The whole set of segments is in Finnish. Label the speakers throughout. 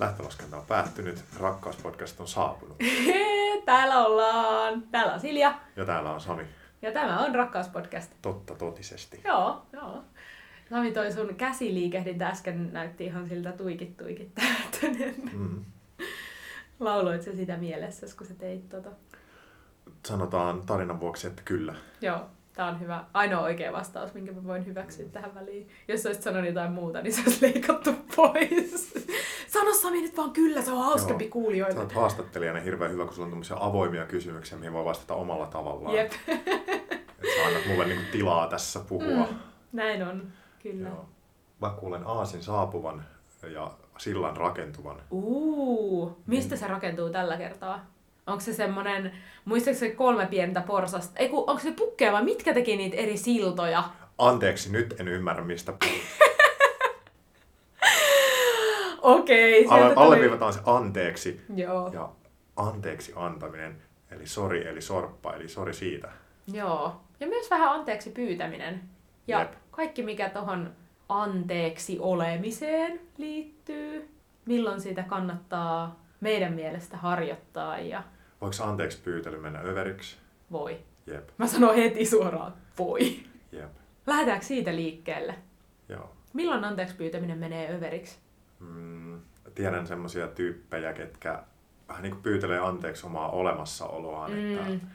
Speaker 1: Lähtölaskenta on päättynyt, rakkauspodcast on saapunut.
Speaker 2: Täällä ollaan. Täällä on Silja.
Speaker 1: Ja täällä on Sami.
Speaker 2: Ja tämä on Rakkauspodcast.
Speaker 1: Totta totisesti.
Speaker 2: Joo, joo. Sami, toi sun käsiliikehdintä äsken näytti ihan siltä tuikit tuikit täyttäneen.
Speaker 1: Mm.
Speaker 2: Lauloit se sitä mielessä, kun sä teit tota?
Speaker 1: Sanotaan tarinan vuoksi, että kyllä.
Speaker 2: Joo, tää on hyvä. Ainoa oikea vastaus, minkä mä voin hyväksyä tähän väliin. Jos olisit sanonut jotain muuta, niin se olisi leikattu pois. Sami nyt vaan kyllä, se on hauskempi
Speaker 1: Joo.
Speaker 2: kuulijoille.
Speaker 1: Sä oot haastattelijana hirveän hyvä, kun sulla on tämmöisiä avoimia kysymyksiä, mihin voi vastata omalla tavallaan.
Speaker 2: Jep,
Speaker 1: Et sä annat mulle niinku tilaa tässä puhua.
Speaker 2: Mm. näin on, kyllä.
Speaker 1: Joo. Mä kuulen aasin saapuvan ja sillan rakentuvan.
Speaker 2: Uu, mistä se rakentuu tällä kertaa? Onko se semmonen, muistatko se kolme pientä porsasta? Ei kun, onko se pukkeja vai mitkä teki niitä eri siltoja?
Speaker 1: Anteeksi, nyt en ymmärrä mistä puhut.
Speaker 2: Okei,
Speaker 1: Alle,
Speaker 2: sieltä tuli-
Speaker 1: alleviivataan se anteeksi
Speaker 2: Joo,
Speaker 1: ja anteeksi antaminen, eli sori eli sorppa, eli sori siitä.
Speaker 2: joo. Ja myös vähän anteeksi pyytäminen. Ja
Speaker 1: Jep.
Speaker 2: kaikki mikä tohon anteeksi olemiseen liittyy. Milloin siitä kannattaa meidän mielestä harjoittaa ja
Speaker 1: Voiko anteeksi pyytely mennä överiksi?
Speaker 2: voi.
Speaker 1: Jep,
Speaker 2: Mä sanon heti suoraan, voi.
Speaker 1: jep,
Speaker 2: Lähdetäänkö siitä liikkeelle?
Speaker 1: joo.
Speaker 2: Milloin anteeksi pyytäminen menee överiksi?
Speaker 1: Mm, tiedän semmoisia tyyppejä, ketkä vähän niin kuin pyytelee anteeksi omaa olemassaoloaan, mm. että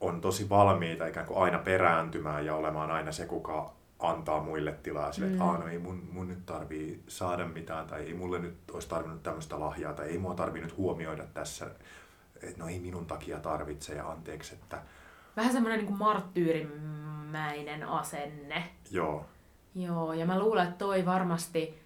Speaker 1: on tosi valmiita ikään kuin aina perääntymään ja olemaan aina se, kuka antaa muille tilaa sille, että
Speaker 2: Mm.
Speaker 1: "Aa, no ei mun, mun nyt tarvii saada mitään, tai ei mulle nyt olisi tarvinnut tämmöistä lahjaa, tai ei mua tarvii nyt huomioida tässä, että no ei minun takia tarvitse, ja anteeksi, että
Speaker 2: Vähän semmoinen niin marttyyrimäinen asenne.
Speaker 1: joo,
Speaker 2: Joo, ja mä luulen, että toi varmasti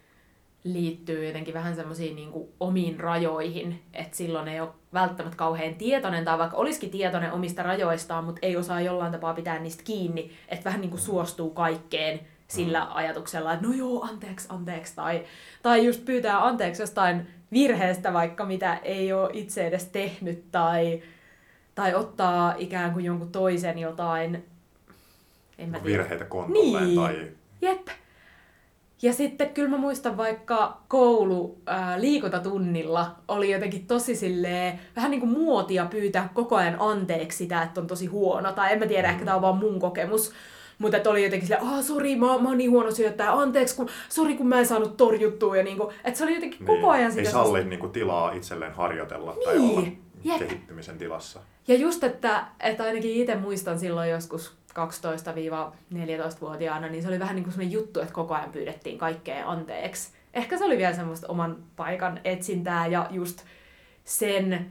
Speaker 2: liittyy jotenkin vähän semmoisiin niin omiin rajoihin, että silloin ei ole välttämättä kauhean tietoinen, tai vaikka olisikin tietoinen omista rajoistaan, mutta ei osaa jollain tapaa pitää niistä kiinni, että vähän niin kuin suostuu kaikkeen sillä ajatuksella, että no joo, anteeksi, anteeksi, tai, tai just pyytää anteeksi jostain virheestä vaikka, mitä ei ole itse edes tehnyt, tai, tai ottaa ikään kuin jonkun toisen jotain, en mä tiedä,
Speaker 1: virheitä kontolleen,
Speaker 2: Niin.
Speaker 1: tai
Speaker 2: Jep. Ja sitten kyllä mä muistan vaikka koulu ää, liikuntatunnilla oli jotenkin tosi silleen, vähän niin kuin muotia pyytää koko ajan anteeksi sitä, että on tosi huono. Tai en mä tiedä, ehkä tää on vaan mun kokemus. Mutta että oli jotenkin silleen, ah sori, mä, mä oon niin huono syöttää, anteeksi, kun, sori kun mä en saanut torjuttua. Ja niinku, että se oli jotenkin koko ajan
Speaker 1: Niin. ei
Speaker 2: sitä
Speaker 1: salli niinku tilaa itselleen harjoitella tai
Speaker 2: Niin,
Speaker 1: olla
Speaker 2: jep.
Speaker 1: kehittymisen tilassa.
Speaker 2: Ja just, että, että ainakin itse muistan silloin joskus 12-14-vuotiaana, niin se oli vähän niin kuin sellainen juttu, että koko ajan pyydettiin kaikkea anteeksi. Ehkä se oli vielä semmoista oman paikan etsintää ja just sen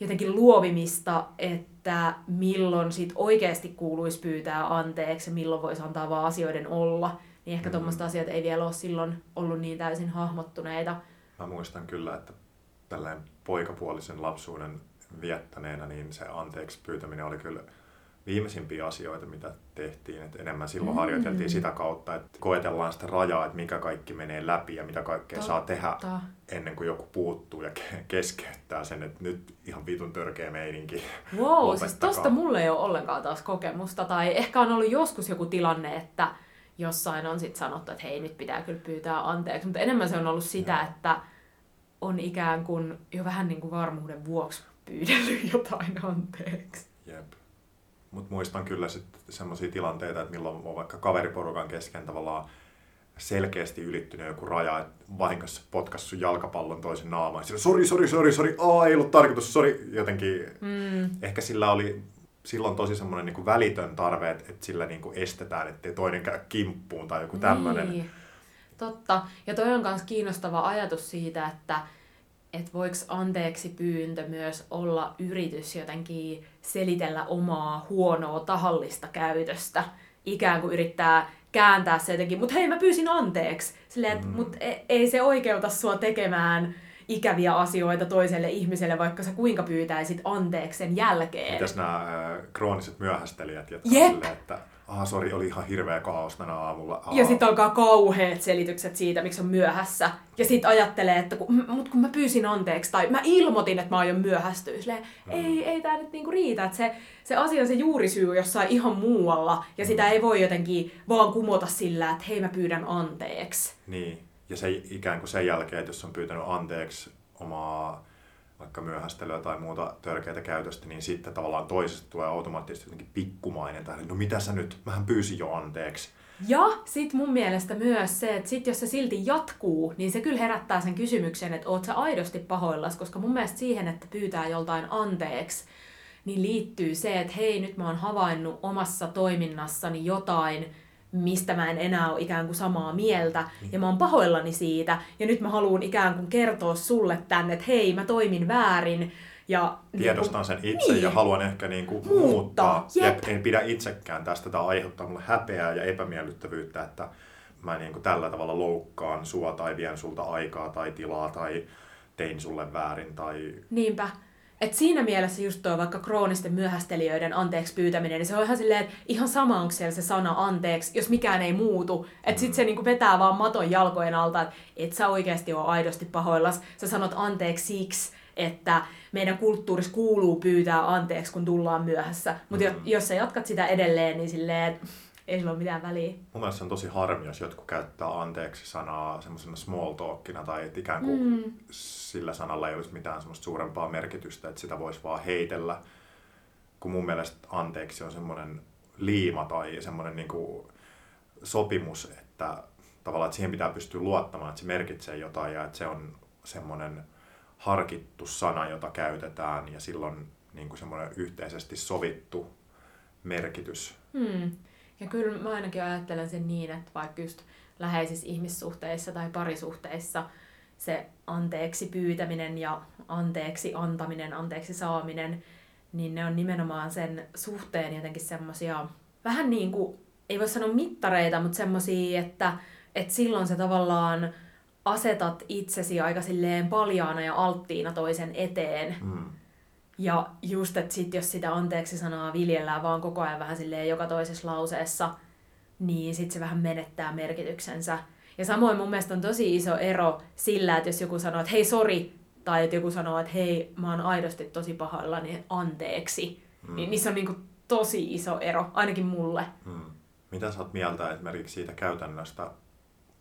Speaker 2: jotenkin luovimista, että milloin sit oikeasti kuuluisi pyytää anteeksi ja milloin voisi antaa vaan asioiden olla. Niin ehkä
Speaker 1: Mm.
Speaker 2: tuommoiset asiat ei vielä ole silloin ollut niin täysin hahmottuneita.
Speaker 1: Mä muistan kyllä, että tällainen poikapuolisen lapsuuden viettäneenä, niin se anteeksi pyytäminen oli kyllä viimeisimpiä asioita, mitä tehtiin. Et enemmän silloin
Speaker 2: Mm.
Speaker 1: harjoiteltiin sitä kautta, että koetellaan sitä rajaa, että mikä kaikki menee läpi ja mitä kaikkea saa tehdä
Speaker 2: Totta.
Speaker 1: ennen kuin joku puuttuu ja ke- keskeyttää sen, että nyt ihan vitun törkeä meininki.
Speaker 2: Wow, siis tosta mulle ei ole ollenkaan taas kokemusta. Tai ehkä on ollut joskus joku tilanne, että jossain on sit sanottu, että hei, nyt pitää kyllä pyytää anteeksi. Mutta enemmän se on ollut sitä,
Speaker 1: Joo.
Speaker 2: että on ikään kuin jo vähän niin kuin varmuuden vuoksi pyydellyt jotain anteeksi.
Speaker 1: Jep. Mutta muistan kyllä sitten semmoisia tilanteita, että milloin on vaikka kaveriporukan kesken tavallaan selkeästi ylittynyt joku raja, että vahingossa potkas sun jalkapallon toisen naamaan. Sillä sori, sori, sori, sori, aa, ei ollut tarkoitus, sori. Jotenkin
Speaker 2: Mm.
Speaker 1: ehkä sillä oli silloin tosi semmoinen niin välitön tarve, että, että sillä niin kuin estetään, ettei toinen käy kimppuun tai joku tämmöinen.
Speaker 2: Niin. Totta. Ja toi on myös kiinnostava ajatus siitä, että et voiko anteeksi pyyntö myös olla yritys jotenkin selitellä omaa huonoa tahallista käytöstä. Ikään kuin yrittää kääntää se jotenkin, mutta hei mä pyysin anteeksi. Silleen, että
Speaker 1: Mm.
Speaker 2: mut e- ei se oikeuta sua tekemään ikäviä asioita toiselle ihmiselle, vaikka sä kuinka pyytäisit anteeksi sen jälkeen.
Speaker 1: Mitäs nämä äh, krooniset myöhästelijät, jotka
Speaker 2: Jep.
Speaker 1: on silleen, että ah, sori, oli ihan hirveä kaos tänä aamulla. Aa.
Speaker 2: Ja sitten alkaa kauheat selitykset siitä, miksi on myöhässä. Ja sitten ajattelee, että kun, mut kun mä pyysin anteeksi tai mä ilmoitin, että mä aion myöhästyä. Silleen, ei, ei tää nyt niinku riitä. Että se, se asia, se juurisyy on jossain ihan muualla. Ja sitä ei voi jotenkin vaan kumota sillä, että hei mä pyydän anteeksi.
Speaker 1: Niin. Ja se ikään kuin sen jälkeen, että jos on pyytänyt anteeksi omaa vaikka myöhästelyä tai muuta törkeitä käytöstä, niin sitten tavallaan toisesta tulee automaattisesti jotenkin pikkumainen, tai no mitä sä nyt, mähän pyysin jo anteeksi.
Speaker 2: Ja sit mun mielestä myös se, että sit jos se silti jatkuu, niin se kyllä herättää sen kysymyksen, että oot sä aidosti pahoillas, koska mun mielestä siihen, että pyytää joltain anteeksi, niin liittyy se, että hei, nyt mä oon havainnut omassa toiminnassani jotain, mistä mä en enää ole ikään kuin samaa mieltä, ja mä oon pahoillani siitä, ja nyt mä haluan ikään kuin kertoa sulle tänne, että hei, mä toimin väärin, ja
Speaker 1: Tiedostan sen itse niin. ja haluan ehkä niin kuin muuttaa. muuttaa. Ja en pidä itsekään tästä, tämä aiheuttaa mulle häpeää ja epämiellyttävyyttä, että mä niin kuin tällä tavalla loukkaan sua tai vien sulta aikaa tai tilaa tai tein sulle väärin. Tai...
Speaker 2: Niinpä. Et siinä mielessä just tuo vaikka kroonisten myöhästelijöiden anteeksi pyytäminen, niin se on ihan silleen, että ihan sama onko siellä se sana anteeksi, jos mikään ei muutu. Että sit se niinku vetää vaan maton jalkojen alta, että et sä oikeasti ole aidosti pahoillas. Sä sanot anteeksi siksi, että meidän kulttuurissa kuuluu pyytää anteeksi, kun tullaan myöhässä. Mutta mm. jos sä jatkat sitä edelleen, niin silleen, ei sillä ole mitään väliä.
Speaker 1: Mun mielestä se on tosi harmi, jos jotkut käyttää anteeksi sanaa semmoisena small talkina tai että ikään kuin mm. sillä sanalla ei olisi mitään semmoista suurempaa merkitystä, että sitä voisi vaan heitellä. Kun mun mielestä anteeksi on semmoinen liima tai semmoinen niin kuin sopimus, että tavallaan että siihen pitää pystyä luottamaan, että se merkitsee jotain ja että se on semmoinen harkittu sana, jota käytetään ja silloin niin kuin semmoinen yhteisesti sovittu merkitys.
Speaker 2: Hmm. Ja kyllä mä ainakin ajattelen sen niin, että vaikka just läheisissä ihmissuhteissa tai parisuhteissa se anteeksi pyytäminen ja anteeksi antaminen, anteeksi saaminen, niin ne on nimenomaan sen suhteen jotenkin semmosia vähän niin kuin, ei voi sanoa mittareita, mutta semmosia, että, että silloin se tavallaan asetat itsesi aika silleen paljaana ja alttiina toisen eteen. Mm. Ja just, että sit jos sitä anteeksi sanaa viljellään vaan koko ajan vähän silleen joka toisessa lauseessa, niin sit se vähän menettää merkityksensä. Ja samoin mun mielestä on tosi iso ero sillä, että jos joku sanoo, että hei sori, tai että joku sanoo, että hei, mä oon aidosti tosi pahalla, niin anteeksi. Mm. Niin niissä on niinku tosi iso ero, ainakin mulle. Mm.
Speaker 1: Mitä sä oot mieltä esimerkiksi siitä käytännöstä,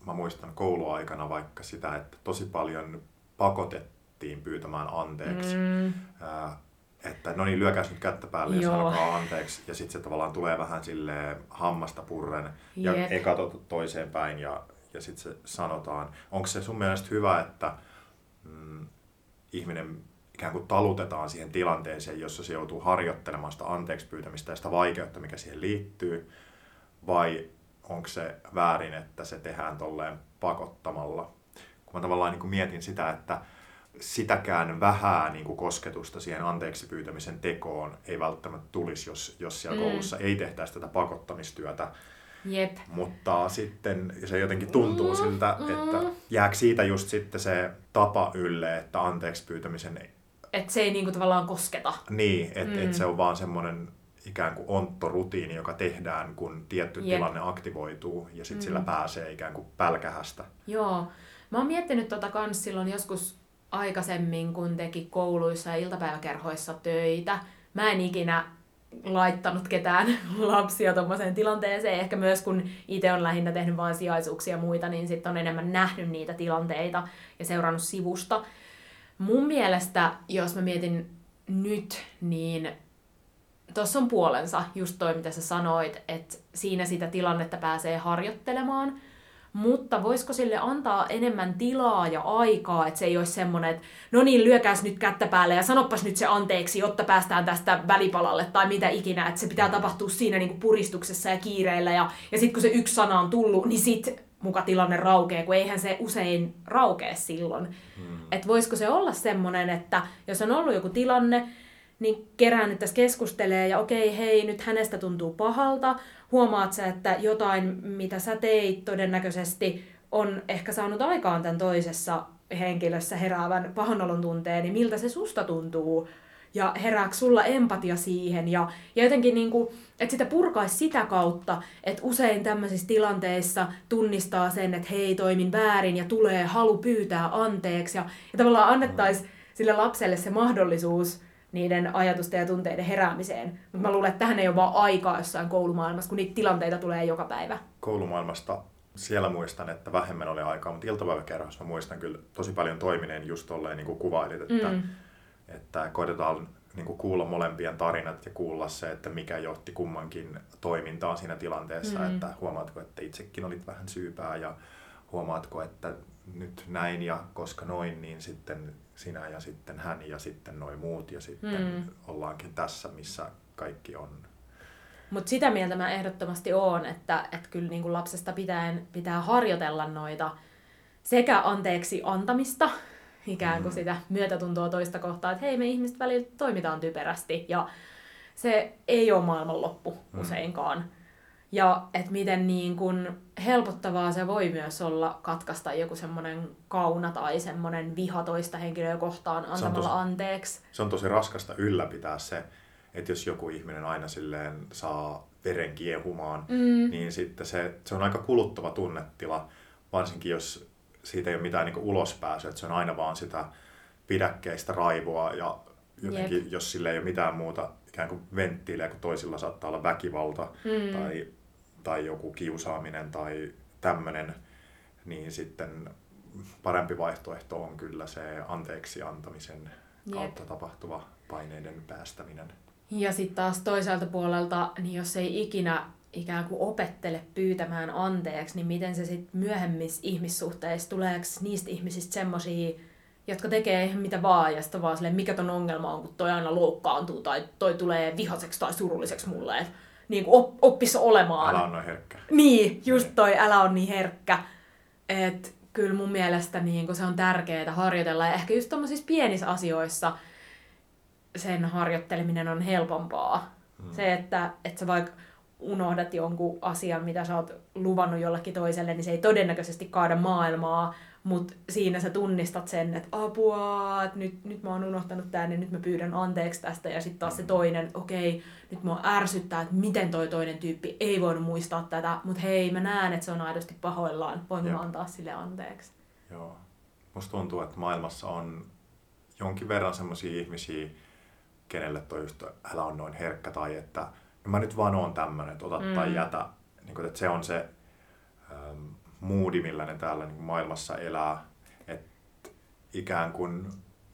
Speaker 1: mä muistan kouluaikana vaikka sitä, että tosi paljon pakotettiin pyytämään anteeksi. Mm. Ää, että no niin, lyökäs nyt kättä päälle ja sanokaa anteeksi. Ja sitten se tavallaan tulee vähän sille hammasta purren ja Jep. ei katsota toiseen päin ja, ja sitten se sanotaan. Onko se sun mielestä hyvä, että mm, ihminen ikään kuin talutetaan siihen tilanteeseen, jossa se joutuu harjoittelemaan sitä anteeksi pyytämistä ja sitä vaikeutta, mikä siihen liittyy, vai onko se väärin, että se tehdään tolleen pakottamalla. Kun mä tavallaan niin kuin mietin sitä, että sitäkään vähää niin kuin kosketusta siihen anteeksi pyytämisen tekoon ei välttämättä tulisi, jos, jos siellä mm. koulussa ei tehtäisi tätä pakottamistyötä.
Speaker 2: Jep.
Speaker 1: Mutta sitten se jotenkin tuntuu mm, siltä, että mm. jääkö siitä just sitten se tapa ylle, että anteeksi pyytämisen...
Speaker 2: Että se ei niinku tavallaan kosketa.
Speaker 1: Niin, että mm. et se on vaan semmoinen ikään kuin ontto-rutiini, joka tehdään, kun tietty Jep. tilanne aktivoituu ja sitten mm. sillä pääsee ikään kuin pälkähästä.
Speaker 2: Joo. Mä oon miettinyt tota kans silloin joskus aikaisemmin, kun teki kouluissa ja iltapäiväkerhoissa töitä. Mä en ikinä laittanut ketään lapsia tuommoiseen tilanteeseen. Ehkä myös kun itse on lähinnä tehnyt vain sijaisuuksia ja muita, niin sitten on enemmän nähnyt niitä tilanteita ja seurannut sivusta. Mun mielestä, jos mä mietin nyt, niin tuossa on puolensa, just toi mitä sä sanoit, että siinä sitä tilannetta pääsee harjoittelemaan, mutta voisiko sille antaa enemmän tilaa ja aikaa, että se ei olisi semmoinen, että no niin, lyökäs nyt kättä päälle ja sanoppas nyt se anteeksi, jotta päästään tästä välipalalle tai mitä ikinä, että se pitää tapahtua siinä niinku puristuksessa ja kiireillä ja, ja sitten kun se yksi sana on tullut, niin sit muka tilanne raukee, kun eihän se usein raukee silloin. Hmm. Että voisiko se olla semmoinen, että jos on ollut joku tilanne, niin kerään nyt tässä keskustelee ja okei, hei, nyt hänestä tuntuu pahalta. Huomaat sä, että jotain, mitä sä teit todennäköisesti, on ehkä saanut aikaan tämän toisessa henkilössä heräävän pahanolon tunteen, niin miltä se susta tuntuu? Ja herääkö sulla empatia siihen? Ja, ja jotenkin, niin kuin, että sitä purkaisi sitä kautta, että usein tämmöisissä tilanteissa tunnistaa sen, että hei, toimin väärin ja tulee halu pyytää anteeksi. Ja, ja tavallaan annettaisiin sille lapselle se mahdollisuus niiden ajatusten ja tunteiden heräämiseen. Mutta mä luulen, että tähän ei ole vaan aikaa jossain koulumaailmassa, kun niitä tilanteita tulee joka päivä.
Speaker 1: Koulumaailmasta Siellä muistan, että vähemmän oli aikaa, mutta iltapäiväkerhossa mä muistan kyllä tosi paljon toimineen just tolleen niin kuin kuvailit, että, mm. että koitetaan niin kuin kuulla molempien tarinat ja kuulla se, että mikä johti kummankin toimintaan siinä tilanteessa, mm. että huomaatko, että itsekin olit vähän syypää ja huomaatko, että nyt näin ja koska noin, niin sitten sinä ja sitten hän ja sitten noin muut ja sitten mm. ollaankin tässä, missä kaikki on.
Speaker 2: Mutta sitä mieltä mä ehdottomasti oon, että, että kyllä niin kuin lapsesta pitäen pitää harjoitella noita sekä anteeksi antamista, ikään kuin mm. sitä myötätuntoa toista kohtaa, että hei me ihmiset välillä toimitaan typerästi ja se ei ole maailmanloppu mm. useinkaan. Ja että miten niin kun helpottavaa se voi myös olla katkaista joku semmoinen kauna tai semmoinen viha toista henkilöä kohtaan antamalla se tosi, anteeksi.
Speaker 1: Se on tosi raskasta ylläpitää se, että jos joku ihminen aina silleen saa veren kiehumaan, mm. niin sitten se, se on aika kuluttava tunnetila, varsinkin jos siitä ei ole mitään niin ulospääsyä, että se on aina vaan sitä pidäkkeistä raivoa ja jotenkin, Jep. jos sille ei ole mitään muuta ikään kuin venttiiliä, kun toisilla saattaa olla väkivalta mm. tai tai joku kiusaaminen tai tämmöinen, niin sitten parempi vaihtoehto on kyllä se anteeksi antamisen kautta Jep. tapahtuva paineiden päästäminen.
Speaker 2: Ja sitten taas toiselta puolelta, niin jos ei ikinä ikään kuin opettele pyytämään anteeksi, niin miten se sitten myöhemmissä ihmissuhteissa, tuleeko niistä ihmisistä semmoisia, jotka tekee ihan mitä vaan, ja sitten vaan silleen, mikä ton ongelma on, kun toi aina loukkaantuu, tai toi tulee vihaseksi tai surulliseksi mulle, että niin kuin oppisi olemaan.
Speaker 1: Älä on noin herkkä.
Speaker 2: Niin, just toi älä on niin herkkä. että kyllä mun mielestä niin kuin se on tärkeää harjoitella. Ja ehkä just tommosissa pienissä asioissa sen harjoitteleminen on helpompaa. Hmm. Se, että, että sä vaikka unohdat jonkun asian, mitä sä oot luvannut jollekin toiselle, niin se ei todennäköisesti kaada maailmaa, mutta siinä sä tunnistat sen, että apua, että nyt, nyt mä oon unohtanut tämän ja nyt mä pyydän anteeksi tästä. Ja sitten taas se toinen, okei, okay, nyt mua ärsyttää, että miten toi toinen tyyppi ei voinut muistaa tätä, mutta hei, mä näen, että se on aidosti pahoillaan. Voinko mä antaa sille anteeksi?
Speaker 1: Joo. Musta tuntuu, että maailmassa on jonkin verran semmoisia ihmisiä, kenelle toi just, älä on noin herkkä tai että mä nyt vaan oon tämmönen, että ota mm. tai jätä. Niin kuin, että se on se ähm, moodi, millä ne täällä niin maailmassa elää. Että ikään kuin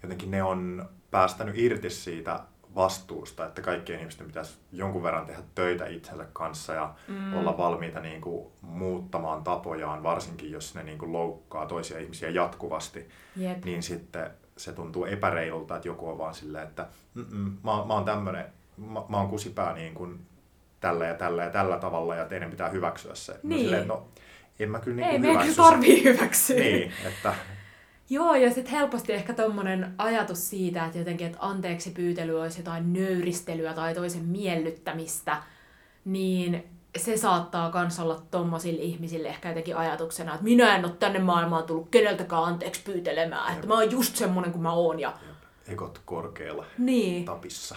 Speaker 1: jotenkin ne on päästänyt irti siitä vastuusta, että kaikkien ihmisten pitäisi jonkun verran tehdä töitä itsensä kanssa ja mm. olla valmiita niin kuin, muuttamaan tapojaan, varsinkin jos ne niin kuin, loukkaa toisia ihmisiä jatkuvasti, Jep. niin sitten se tuntuu epäreilulta, että joku on vaan silleen, että mä, mä oon tämmönen, mä, mä oon kusipää niin kuin, tällä ja tällä ja tällä tavalla ja teidän pitää hyväksyä se. Niin. silleen, no, en mä kyllä niin
Speaker 2: Ei meidän tarvii hyväksyä.
Speaker 1: Niin, että...
Speaker 2: Joo, ja sitten helposti ehkä tommonen ajatus siitä, että jotenkin, että anteeksi pyytely olisi jotain nöyristelyä tai toisen miellyttämistä, niin se saattaa myös olla tommosille ihmisille ehkä jotenkin ajatuksena, että minä en ole tänne maailmaan tullut keneltäkään anteeksi pyytelemään, että mä oon just semmonen kuin mä oon. Ja...
Speaker 1: Ekot korkealla
Speaker 2: niin.
Speaker 1: tapissa.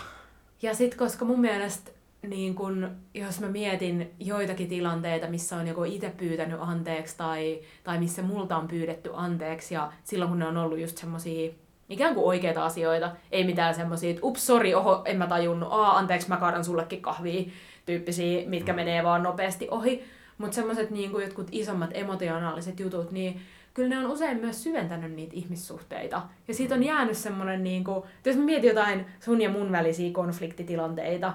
Speaker 2: Ja sitten koska mun mielestä niin kun, jos mä mietin joitakin tilanteita, missä on joko itse pyytänyt anteeksi tai, tai missä multa on pyydetty anteeksi ja silloin kun ne on ollut just semmosia ikään kuin oikeita asioita, ei mitään semmosia, että ups, sori, oho, en mä tajunnut, aa, anteeksi, mä kaadan sullekin kahvia, tyyppisiä, mitkä mm. menee vaan nopeasti ohi. Mutta semmoiset niin jotkut isommat emotionaaliset jutut, niin kyllä ne on usein myös syventänyt niitä ihmissuhteita. Ja siitä on jäänyt semmoinen, niin kuin, jos mä mietin jotain sun ja mun välisiä konfliktitilanteita,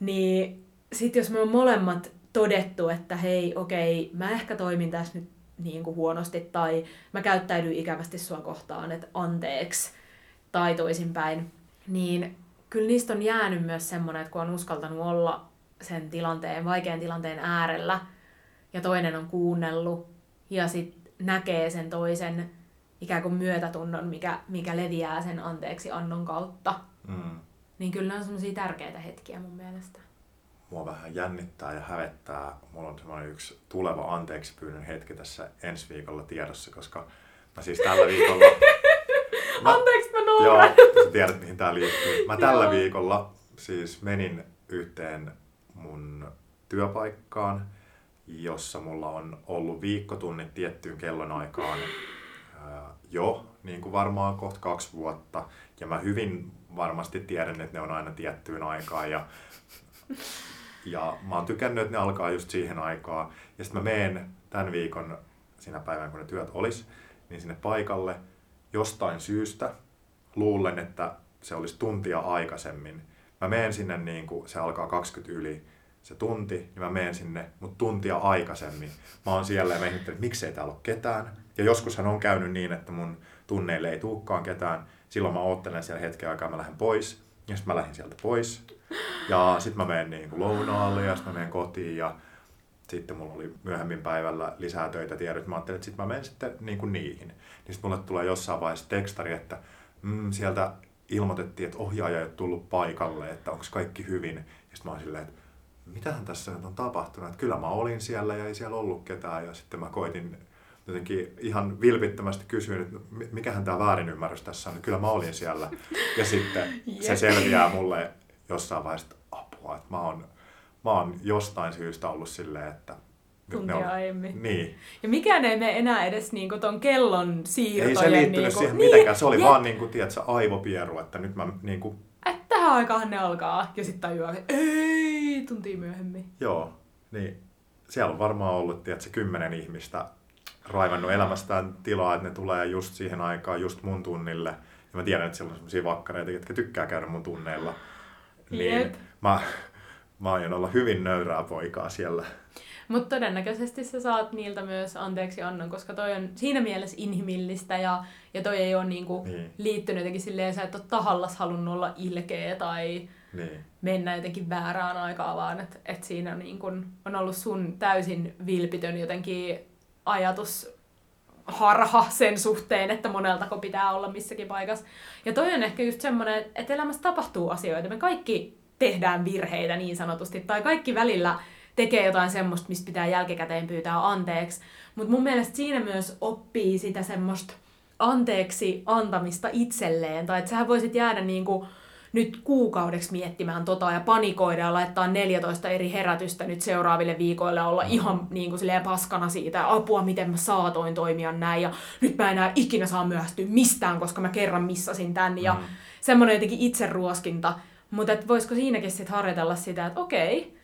Speaker 2: niin sitten jos me on molemmat todettu, että hei, okei, mä ehkä toimin tässä nyt niin kuin huonosti tai mä käyttäydyin ikävästi sua kohtaan, että anteeksi tai toisinpäin, niin kyllä niistä on jäänyt myös semmoinen, että kun on uskaltanut olla sen tilanteen, vaikean tilanteen äärellä ja toinen on kuunnellut ja sitten näkee sen toisen ikään kuin myötätunnon, mikä, mikä leviää sen anteeksi annon kautta. Mm. Niin kyllä ne on semmoisia tärkeitä hetkiä mun mielestä.
Speaker 1: Mua vähän jännittää ja hävettää. Mulla on semmoinen yksi tuleva anteeksi pyynnön hetki tässä ensi viikolla tiedossa, koska mä siis tällä viikolla...
Speaker 2: Mä, Anteeksi mä nauran.
Speaker 1: Joo, sä tiedät mihin tää liittyy. Mä tällä viikolla siis menin yhteen mun työpaikkaan, jossa mulla on ollut viikkotunnit tiettyyn kellonaikaan jo, niin kuin varmaan kohta kaksi vuotta. Ja mä hyvin varmasti tiedän, että ne on aina tiettyyn aikaan. Ja, ja mä oon tykännyt, että ne alkaa just siihen aikaan. Ja sitten mä meen tämän viikon sinä päivänä, kun ne työt olisi, niin sinne paikalle jostain syystä luulen, että se olisi tuntia aikaisemmin. Mä menen sinne, niin kuin se alkaa 20 yli, se tunti, niin mä menen sinne, mutta tuntia aikaisemmin. Mä oon siellä ja mä että miksei täällä ole ketään. Ja joskushan on käynyt niin, että mun tunneille ei tulekaan ketään. Silloin mä oottelen siellä hetken aikaa, mä lähden pois. Ja sitten mä lähdin sieltä pois. Ja sitten mä menen niin lounaalle ja sitten mä menen kotiin ja sitten mulla oli myöhemmin päivällä lisää töitä tiedot. Mä ajattelin, että sitten mä menen sitten niin kuin niihin. Niin sitten mulle tulee jossain vaiheessa tekstari, että mm, sieltä ilmoitettiin, että ohjaaja ei ole tullut paikalle, että onko kaikki hyvin. Ja sitten mä oon silleen, että mitähän tässä nyt on tapahtunut. Että kyllä mä olin siellä ja ei siellä ollut ketään. Ja sitten mä koitin jotenkin ihan vilpittömästi kysyin, että mikähän tämä väärinymmärrys tässä on. Kyllä mä olin siellä. Ja sitten se selviää mulle jossain vaiheessa, apua, että mä oon, mä oon jostain syystä ollut silleen, että
Speaker 2: tuntia on, aiemmin.
Speaker 1: Niin.
Speaker 2: Ja mikään ei mene enää edes niinku ton kellon siirtojen...
Speaker 1: Ei se liittynyt niinku, siihen niin, mitenkään, se oli jep. vaan niinku, tiedätkö, aivopieru, että nyt mä niinku...
Speaker 2: Että tähän aikaan ne alkaa, ja sitten tajuaa, että ei, tuntia myöhemmin.
Speaker 1: Joo, niin siellä on varmaan ollut, tiedätkö, kymmenen ihmistä raivannut elämästään tilaa, että ne tulee just siihen aikaan, just mun tunnille. Ja mä tiedän, että siellä on sellaisia vakkareita, jotka tykkää käydä mun tunneilla. Niin Jep. mä, mä aion olla hyvin nöyrää poikaa siellä.
Speaker 2: Mutta todennäköisesti sä saat niiltä myös anteeksi annon, koska toi on siinä mielessä inhimillistä ja, ja toi ei ole niinku niin. liittynyt jotenkin silleen, sä et ole tahallas halunnut olla ilkeä tai niin. mennä jotenkin väärään aikaan, vaan että et siinä niinku on ollut sun täysin vilpitön jotenkin ajatus harha sen suhteen, että moneltako pitää olla missäkin paikassa. Ja toi on ehkä just semmoinen, että elämässä tapahtuu asioita. Me kaikki tehdään virheitä niin sanotusti, tai kaikki välillä tekee jotain semmoista, mistä pitää jälkikäteen pyytää anteeksi. Mutta mun mielestä siinä myös oppii sitä semmoista anteeksi antamista itselleen, tai että sähän voisit jäädä niinku nyt kuukaudeksi miettimään tota ja panikoida ja laittaa 14 eri herätystä nyt seuraaville viikoille olla mm. ihan niin kuin paskana siitä, apua miten mä saatoin toimia näin ja nyt mä enää ikinä saa myöhästyä mistään, koska mä kerran missasin tän ja mm. semmoinen jotenkin itseruoskinta. Mutta voisiko siinäkin sitten harjoitella sitä, että okei,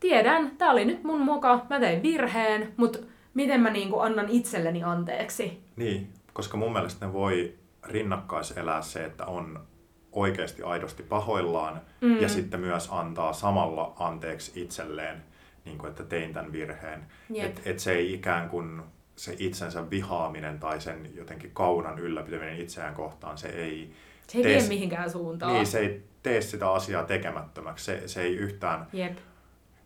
Speaker 2: tiedän, tää oli nyt mun moka, mä tein virheen, mutta miten mä niinku annan itselleni anteeksi?
Speaker 1: Niin, koska mun mielestä ne voi rinnakkaiselää se, että on oikeasti aidosti pahoillaan mm. ja sitten myös antaa samalla anteeksi itselleen, niin kuin, että tein tämän virheen. Että et se ei ikään kuin se itsensä vihaaminen tai sen jotenkin kaunan ylläpitäminen itseään kohtaan, se ei...
Speaker 2: Se ei tee, vie mihinkään suuntaan.
Speaker 1: Niin, se ei tee sitä asiaa tekemättömäksi. Se, se ei yhtään...
Speaker 2: Jep.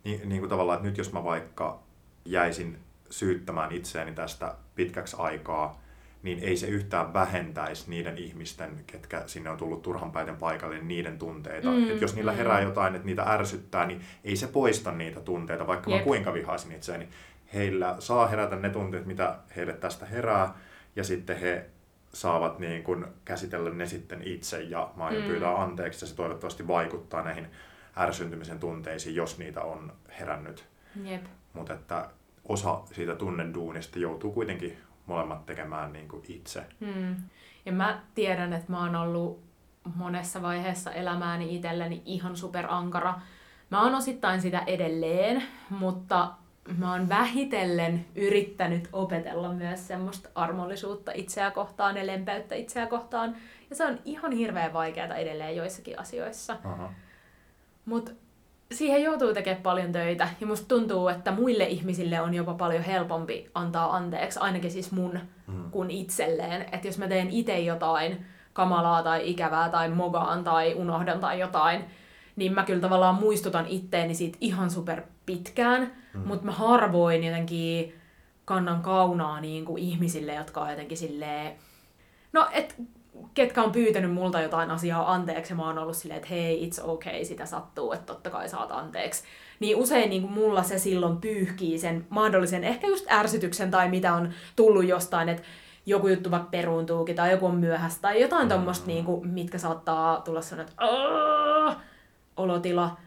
Speaker 1: Niin, niin kuin tavallaan, että nyt jos mä vaikka jäisin syyttämään itseäni tästä pitkäksi aikaa, niin ei se yhtään vähentäisi niiden ihmisten, ketkä sinne on tullut turhan päiten paikalle, niin niiden tunteita. Mm, Et jos niillä herää mm. jotain, että niitä ärsyttää, niin ei se poista niitä tunteita, vaikka Jep. mä kuinka vihaisin itseäni. Heillä saa herätä ne tunteet, mitä heille tästä herää, ja sitten he saavat niin kun käsitellä ne sitten itse, ja mä aion mm. pyytää anteeksi, ja se toivottavasti vaikuttaa näihin ärsyntymisen tunteisiin, jos niitä on herännyt. Mutta että osa siitä tunneduunista joutuu kuitenkin molemmat tekemään niin kuin itse.
Speaker 2: Hmm. Ja mä tiedän, että mä oon ollut monessa vaiheessa elämääni itselleni ihan superankara. Mä oon osittain sitä edelleen, mutta mä oon vähitellen yrittänyt opetella myös semmoista armollisuutta itseä kohtaan ja lempeyttä itseä kohtaan. Ja se on ihan hirveän vaikeaa edelleen joissakin asioissa. Mutta siihen joutuu tekemään paljon töitä ja musta tuntuu, että muille ihmisille on jopa paljon helpompi antaa anteeksi, ainakin siis mun, mm. kuin itselleen. Että jos mä teen itse jotain kamalaa tai ikävää tai mogaan tai unohdan tai jotain, niin mä kyllä tavallaan muistutan itteeni siitä ihan super pitkään, mm. mutta mä harvoin jotenkin kannan kaunaa niin kuin ihmisille, jotka on jotenkin silleen... No, et ketkä on pyytänyt multa jotain asiaa anteeksi, ja mä oon ollut silleen, että hei, it's okay, sitä sattuu, että totta kai saat anteeksi. Niin usein niin kuin mulla se silloin pyyhkii sen mahdollisen, ehkä just ärsytyksen tai mitä on tullut jostain, että joku juttu vaikka peruuntuukin tai joku on myöhässä tai jotain mm. tommoista, niin kuin, mitkä saattaa tulla sellainen, että olotila.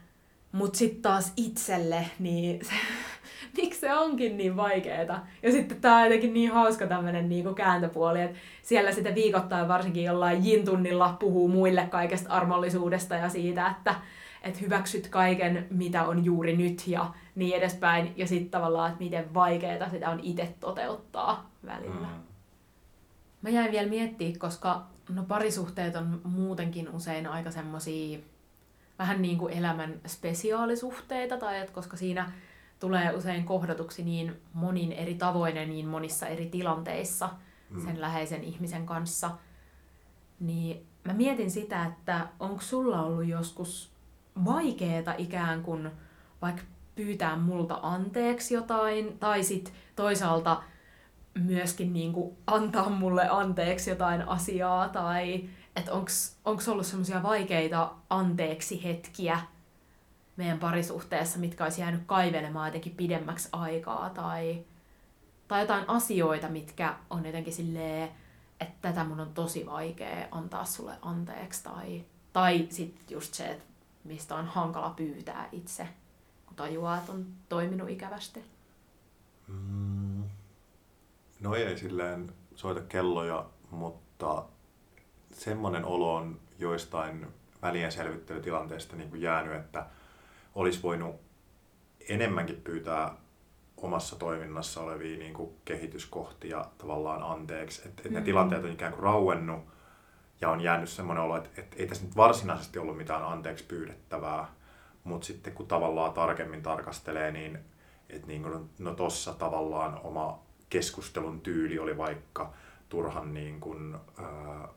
Speaker 2: Mutta sitten taas itselle, niin se, miksi se onkin niin vaikeeta. Ja sitten tämä on jotenkin niin hauska tämmöinen niinku kääntöpuoli, että siellä sitten viikoittain varsinkin jollain jintunnilla puhuu muille kaikesta armollisuudesta ja siitä, että että hyväksyt kaiken, mitä on juuri nyt ja niin edespäin. Ja sitten tavallaan, että miten vaikeaa sitä on itse toteuttaa välillä. Mm. Mä jäin vielä miettimään, koska no parisuhteet on muutenkin usein aika semmosia vähän niin kuin elämän spesiaalisuhteita, tai että koska siinä tulee usein kohdatuksi niin monin eri tavoin ja niin monissa eri tilanteissa mm. sen läheisen ihmisen kanssa, niin mä mietin sitä, että onko sulla ollut joskus vaikeeta ikään kuin vaikka pyytää multa anteeksi jotain, tai sit toisaalta myöskin niin kuin antaa mulle anteeksi jotain asiaa, tai että onko ollut semmoisia vaikeita anteeksi hetkiä meidän parisuhteessa, mitkä olisi jäänyt kaivelemaan jotenkin pidemmäksi aikaa, tai, tai jotain asioita, mitkä on jotenkin silleen, että tätä mun on tosi vaikea antaa sulle anteeksi, tai, tai sitten just se, että mistä on hankala pyytää itse, kun tajuaa, että on toiminut ikävästi.
Speaker 1: Mm. No ei silleen soita kelloja, mutta semmoinen olo on joistain välienselvittelytilanteista niin jäänyt, että olisi voinut enemmänkin pyytää omassa toiminnassa olevia niin kuin kehityskohtia tavallaan anteeksi. Että et mm. ne tilanteet on ikään kuin rauennut ja on jäänyt semmoinen olo, että, että ei tässä nyt varsinaisesti ollut mitään anteeksi pyydettävää, mutta sitten kun tavallaan tarkemmin tarkastelee, niin että niin kuin, no tossa tavallaan oma keskustelun tyyli oli vaikka turhan niin kuin, ää,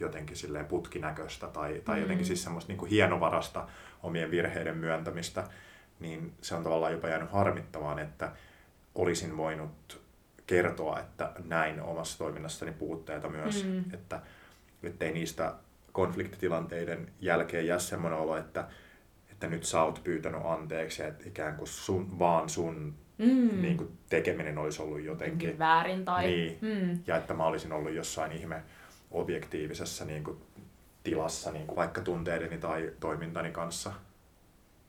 Speaker 1: jotenkin silleen putkinäköistä tai, tai mm. jotenkin siis semmoista niin kuin hienovarasta omien virheiden myöntämistä, niin se on tavallaan jopa jäänyt harmittamaan, että olisin voinut kertoa, että näin omassa toiminnassani puutteita myös, mm. että ei niistä konfliktitilanteiden jälkeen jää semmoinen olo, että, että nyt sä oot pyytänyt anteeksi, että ikään kuin sun, vaan sun mm. niin kuin tekeminen olisi ollut jotenkin
Speaker 2: väärin tai...
Speaker 1: Niin, mm. ja että mä olisin ollut jossain ihme objektiivisessa niin kuin, tilassa niin kuin vaikka tunteideni tai toimintani kanssa.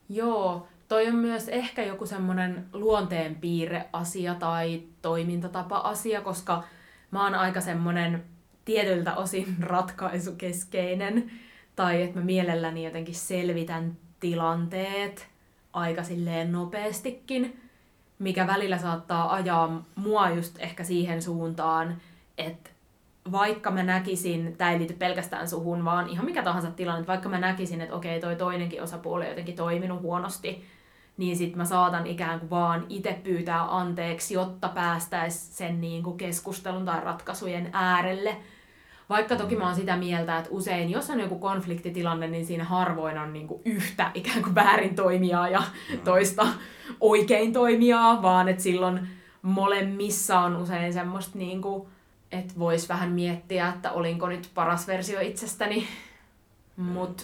Speaker 2: Joo, toi on myös ehkä joku semmoinen luonteenpiirre-asia tai toimintatapa-asia, koska mä oon aika semmoinen tietyltä osin ratkaisukeskeinen, tai että mä mielelläni jotenkin selvitän tilanteet aika silleen nopeastikin, mikä välillä saattaa ajaa mua just ehkä siihen suuntaan, että vaikka mä näkisin, tämä ei liity pelkästään suhun, vaan ihan mikä tahansa tilanne, vaikka mä näkisin, että okei, toi toinenkin osapuoli on jotenkin toiminut huonosti, niin sit mä saatan ikään kuin vaan itse pyytää anteeksi, jotta päästäis sen niin kuin keskustelun tai ratkaisujen äärelle. Vaikka toki mä oon sitä mieltä, että usein, jos on joku konfliktitilanne, niin siinä harvoin on niin kuin yhtä ikään kuin väärin toimijaa ja mm. toista oikein toimijaa, vaan että silloin molemmissa on usein semmoista niin kuin että vois vähän miettiä, että olinko nyt paras versio itsestäni. Mm. Mutta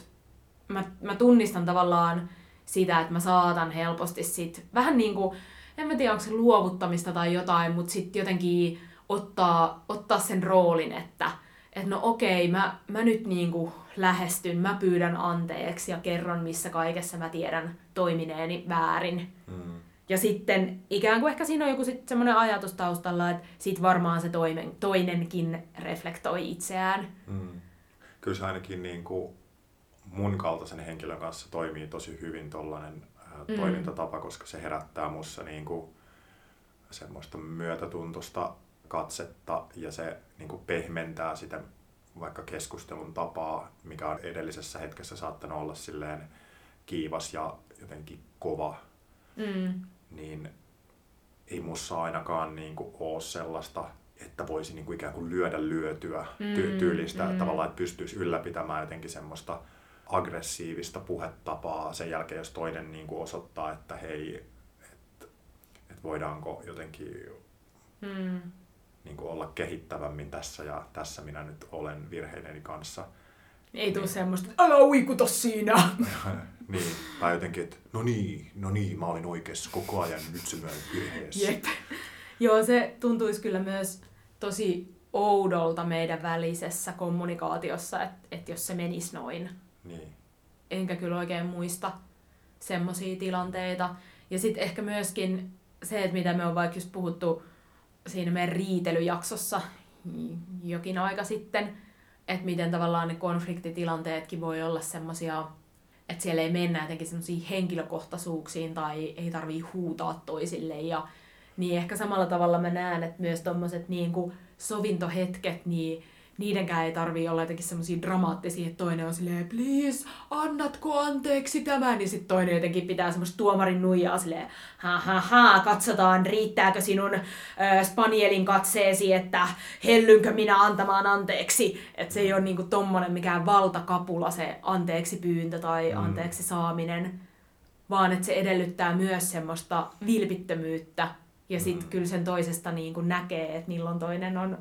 Speaker 2: mä, mä tunnistan tavallaan sitä, että mä saatan helposti sit vähän niin kuin, en mä tiedä onko se luovuttamista tai jotain, mutta sitten jotenkin ottaa, ottaa sen roolin, että et no okei, mä, mä nyt niin kuin lähestyn, mä pyydän anteeksi ja kerron, missä kaikessa mä tiedän toimineeni väärin. Mm. Ja sitten ikään kuin ehkä siinä on joku sit semmoinen ajatus taustalla, että sit varmaan se toinen, toinenkin reflektoi itseään. Mm.
Speaker 1: Kyllä se ainakin niin kuin mun kaltaisen henkilön kanssa toimii tosi hyvin tollainen mm. toimintatapa, koska se herättää mussa niin kuin semmoista myötätuntosta katsetta ja se niin kuin pehmentää sitä vaikka keskustelun tapaa, mikä on edellisessä hetkessä saattanut olla silleen kiivas ja jotenkin kova. Mm niin ei mussa ainakaan niin kuin ole sellaista, että voisi niin kuin ikään kuin lyödä lyötyä ty- mm, tyylistä, mm. tavallaan, että pystyisi ylläpitämään jotenkin semmoista aggressiivista puhetapaa sen jälkeen, jos toinen niin kuin osoittaa, että hei, että et voidaanko jotenkin mm. niin kuin olla kehittävämmin tässä ja tässä minä nyt olen virheideni kanssa.
Speaker 2: Ei tule niin. semmoista, älä uikuta siinä.
Speaker 1: niin, tai jotenkin, että no niin, no niin, mä olin oikeassa koko ajan, nyt se myönnät virheessä.
Speaker 2: Jep. Joo, se tuntuisi kyllä myös tosi oudolta meidän välisessä kommunikaatiossa, että, että jos se menisi noin. Niin. Enkä kyllä oikein muista semmoisia tilanteita. Ja sitten ehkä myöskin se, että mitä me on vaikka just puhuttu siinä meidän riitelyjaksossa jokin aika sitten, että miten tavallaan ne konfliktitilanteetkin voi olla semmoisia että siellä ei mennä jotenkin semmoisiin henkilökohtaisuuksiin tai ei tarvii huutaa toisille. Ja, niin ehkä samalla tavalla mä näen, että myös tommoset niin sovintohetket, niin niidenkään ei tarvii olla jotenkin semmoisia dramaattisia, että toinen on silleen, please, annatko anteeksi tämän, niin sitten toinen jotenkin pitää semmoista tuomarin nuijaa silleen, ha ha ha, katsotaan, riittääkö sinun äh, spanielin katseesi, että hellynkö minä antamaan anteeksi, että se ei ole niinku tommonen mikään valtakapula se anteeksi pyyntö tai mm. anteeksi saaminen, vaan että se edellyttää myös semmoista vilpittömyyttä, ja sitten mm. kyllä sen toisesta niin kuin näkee, että milloin toinen on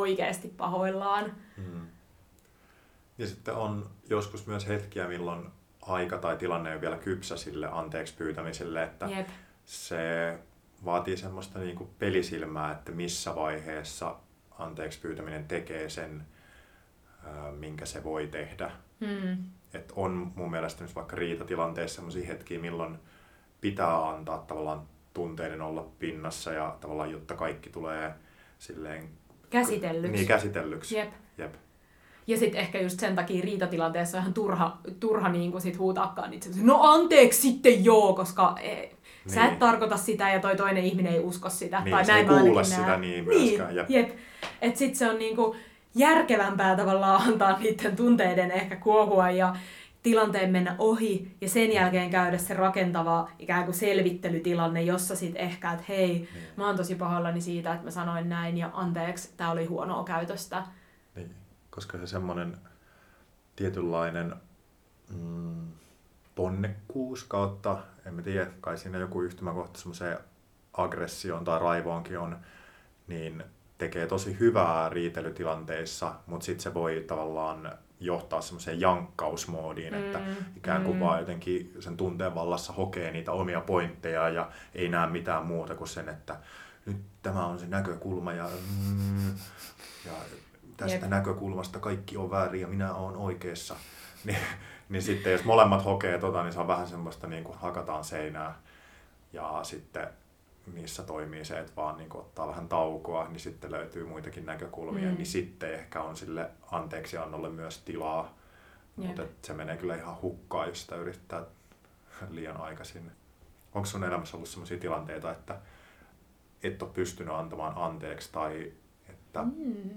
Speaker 2: oikeasti pahoillaan. Mm.
Speaker 1: Ja sitten on joskus myös hetkiä, milloin aika tai tilanne on vielä kypsä sille anteeksi pyytämiselle, että Jep. se vaatii semmoista niin kuin pelisilmää, että missä vaiheessa anteeksi pyytäminen tekee sen, minkä se voi tehdä. Mm. Et on mun mielestä myös vaikka riitatilanteessa sellaisia hetkiä, milloin pitää antaa tavallaan tunteiden olla pinnassa ja tavallaan jotta kaikki tulee silleen
Speaker 2: Käsitellyksi.
Speaker 1: Niin, käsitellyksi.
Speaker 2: Jep.
Speaker 1: Jep.
Speaker 2: Ja sitten ehkä just sen takia riitatilanteessa on ihan turha, turha niin kuin sit huutaakaan itse No anteeksi sitten joo, koska e, niin. sä et tarkoita sitä ja toi toinen ihminen ei usko sitä.
Speaker 1: Niin,
Speaker 2: tai
Speaker 1: se
Speaker 2: näin
Speaker 1: ei kuule sitä niin myöskään.
Speaker 2: Niin, jep. jep. Et sit se on niinku järkevämpää tavallaan antaa niiden tunteiden ehkä kuohua ja tilanteen mennä ohi ja sen jälkeen käydä se rakentava ikään kuin selvittelytilanne, jossa sitten ehkä, että hei, niin. mä oon tosi pahoillani siitä, että mä sanoin näin ja anteeksi, tämä oli huonoa käytöstä.
Speaker 1: Niin, koska se semmoinen tietynlainen mm, ponnekkuus kautta, en mä tiedä, kai siinä joku yhtymäkohta semmoiseen aggressioon tai raivoonkin on, niin tekee tosi hyvää riitelytilanteissa, mutta sitten se voi tavallaan johtaa semmoiseen jankkausmoodiin, mm, että ikään kuin mm. vaan jotenkin sen tunteen vallassa hokee niitä omia pointteja ja ei näe mitään muuta kuin sen, että nyt tämä on se näkökulma ja, mm, ja tästä Jep. näkökulmasta kaikki on väärin ja minä olen oikeassa. Niin, niin sitten jos molemmat hokee tota, niin se on vähän semmoista niin kuin hakataan seinää ja sitten missä toimii se, että vaan niin ottaa vähän taukoa, niin sitten löytyy muitakin näkökulmia, mm. niin sitten ehkä on sille anteeksiannolle myös tilaa. Yep. Mutta se menee kyllä ihan hukkaan, jos sitä yrittää liian aikaisin. Onko sun elämässä ollut sellaisia tilanteita, että et ole pystynyt antamaan anteeksi tai että, mm.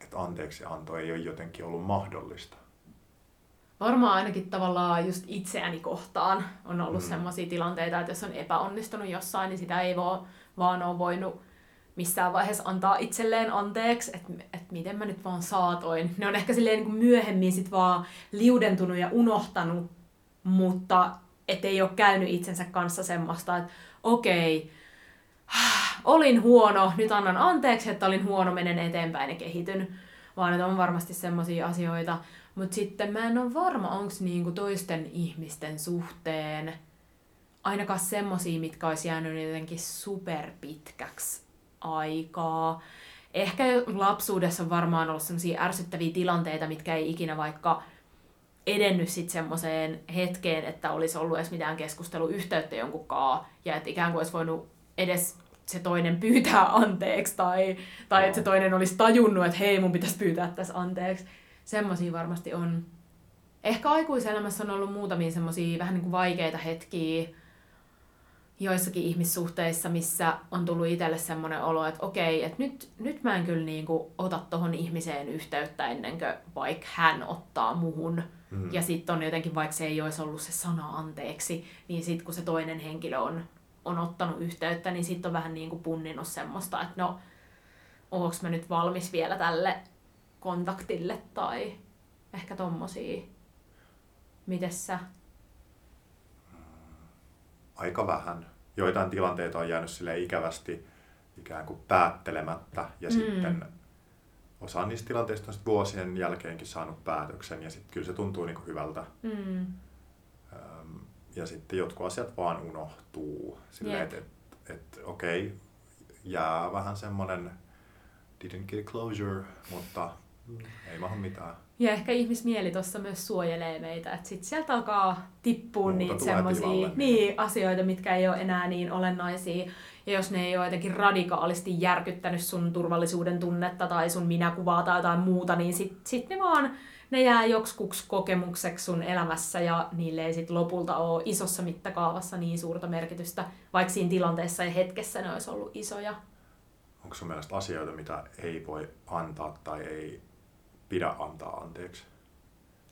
Speaker 1: että anteeksi anto ei ole jotenkin ollut mahdollista?
Speaker 2: Varmaan ainakin tavallaan just itseäni kohtaan on ollut mm. sellaisia tilanteita, että jos on epäonnistunut jossain, niin sitä ei voi, vaan ole voinut missään vaiheessa antaa itselleen anteeksi, että, että miten mä nyt vaan saatoin. Ne on ehkä silleen niin kuin myöhemmin sit vaan liudentunut ja unohtanut, mutta ei ole käynyt itsensä kanssa semmoista, että okei, olin huono, nyt annan anteeksi, että olin huono, menen eteenpäin ja kehityn. Vaan että on varmasti semmoisia asioita, mutta sitten mä en ole varma, onko niinku toisten ihmisten suhteen ainakaan semmosia, mitkä olisi jäänyt jotenkin superpitkäksi aikaa. Ehkä lapsuudessa on varmaan ollut semmoisia ärsyttäviä tilanteita, mitkä ei ikinä vaikka edennyt sitten semmoiseen hetkeen, että olisi ollut edes mitään keskusteluyhteyttä jonkun kaa, ja että ikään kuin olisi voinut edes se toinen pyytää anteeksi, tai, tai no. että se toinen olisi tajunnut, että hei, mun pitäisi pyytää tässä anteeksi semmoisia varmasti on. Ehkä aikuiselämässä on ollut muutamia semmoisia vähän niin kuin vaikeita hetkiä joissakin ihmissuhteissa, missä on tullut itselle semmoinen olo, että okei, että nyt, nyt mä en kyllä niin kuin ota tohon ihmiseen yhteyttä ennen kuin vaikka hän ottaa muhun. Mm. Ja sitten on jotenkin, vaikka se ei olisi ollut se sana anteeksi, niin sitten kun se toinen henkilö on, on ottanut yhteyttä, niin sitten on vähän niin kuin punninut semmoista, että no, onko mä nyt valmis vielä tälle kontaktille tai ehkä tommosia. Mites sä?
Speaker 1: Aika vähän. Joitain tilanteita on jäänyt sille ikävästi ikään kuin päättelemättä ja mm. sitten osa niistä tilanteista on sit vuosien jälkeenkin saanut päätöksen ja sitten kyllä se tuntuu niinku hyvältä. Mm. Ja sitten jotkut asiat vaan unohtuu. Silleen, että et, et, okei, okay, jää vähän semmoinen didn't get closure, mutta ei maha mitään.
Speaker 2: Ja ehkä ihmismieli tuossa myös suojelee meitä, että sitten sieltä alkaa tippua Muuta niitä semmoisia niin. niin, asioita, mitkä ei ole enää niin olennaisia. Ja jos ne ei ole jotenkin radikaalisti järkyttänyt sun turvallisuuden tunnetta tai sun minäkuvaa tai jotain muuta, niin sitten sit ne vaan ne jää joksikuksi kokemukseksi sun elämässä ja niille ei sit lopulta ole isossa mittakaavassa niin suurta merkitystä, vaikka siinä tilanteessa ja hetkessä ne olisi ollut isoja.
Speaker 1: Onko sun mielestä asioita, mitä ei voi antaa tai ei pidä antaa anteeksi?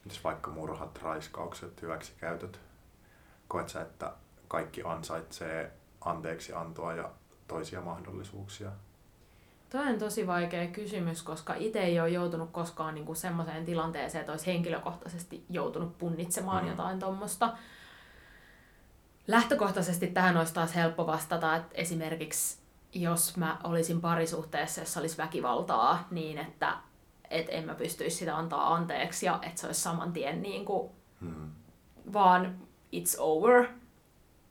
Speaker 1: Mitäs vaikka murhat, raiskaukset, hyväksikäytöt? Koet sä, että kaikki ansaitsee anteeksi antoa ja toisia mahdollisuuksia?
Speaker 2: Tuo on tosi vaikea kysymys, koska itse ei ole joutunut koskaan niinku semmoiseen tilanteeseen, että olisi henkilökohtaisesti joutunut punnitsemaan mm. jotain tuommoista. Lähtökohtaisesti tähän olisi taas helppo vastata, että esimerkiksi jos mä olisin parisuhteessa, jossa olisi väkivaltaa, niin että et en mä pystyisi sitä antaa anteeksi ja että se olisi saman tien niin kuin, hmm. vaan it's over.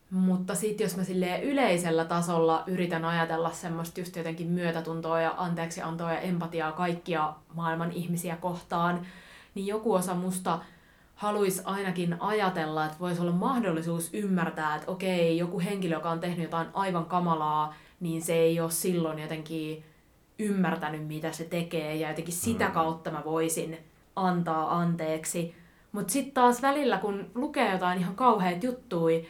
Speaker 2: Mutta sitten jos mä silleen yleisellä tasolla yritän ajatella semmoista just jotenkin myötätuntoa ja anteeksiantoa ja empatiaa kaikkia maailman ihmisiä kohtaan, niin joku osa musta haluaisi ainakin ajatella, että voisi olla mahdollisuus ymmärtää, että okei, joku henkilö, joka on tehnyt jotain aivan kamalaa, niin se ei ole silloin jotenkin ymmärtänyt, mitä se tekee, ja jotenkin sitä mm. kautta mä voisin antaa anteeksi. Mutta sitten taas välillä, kun lukee jotain ihan kauheat juttui,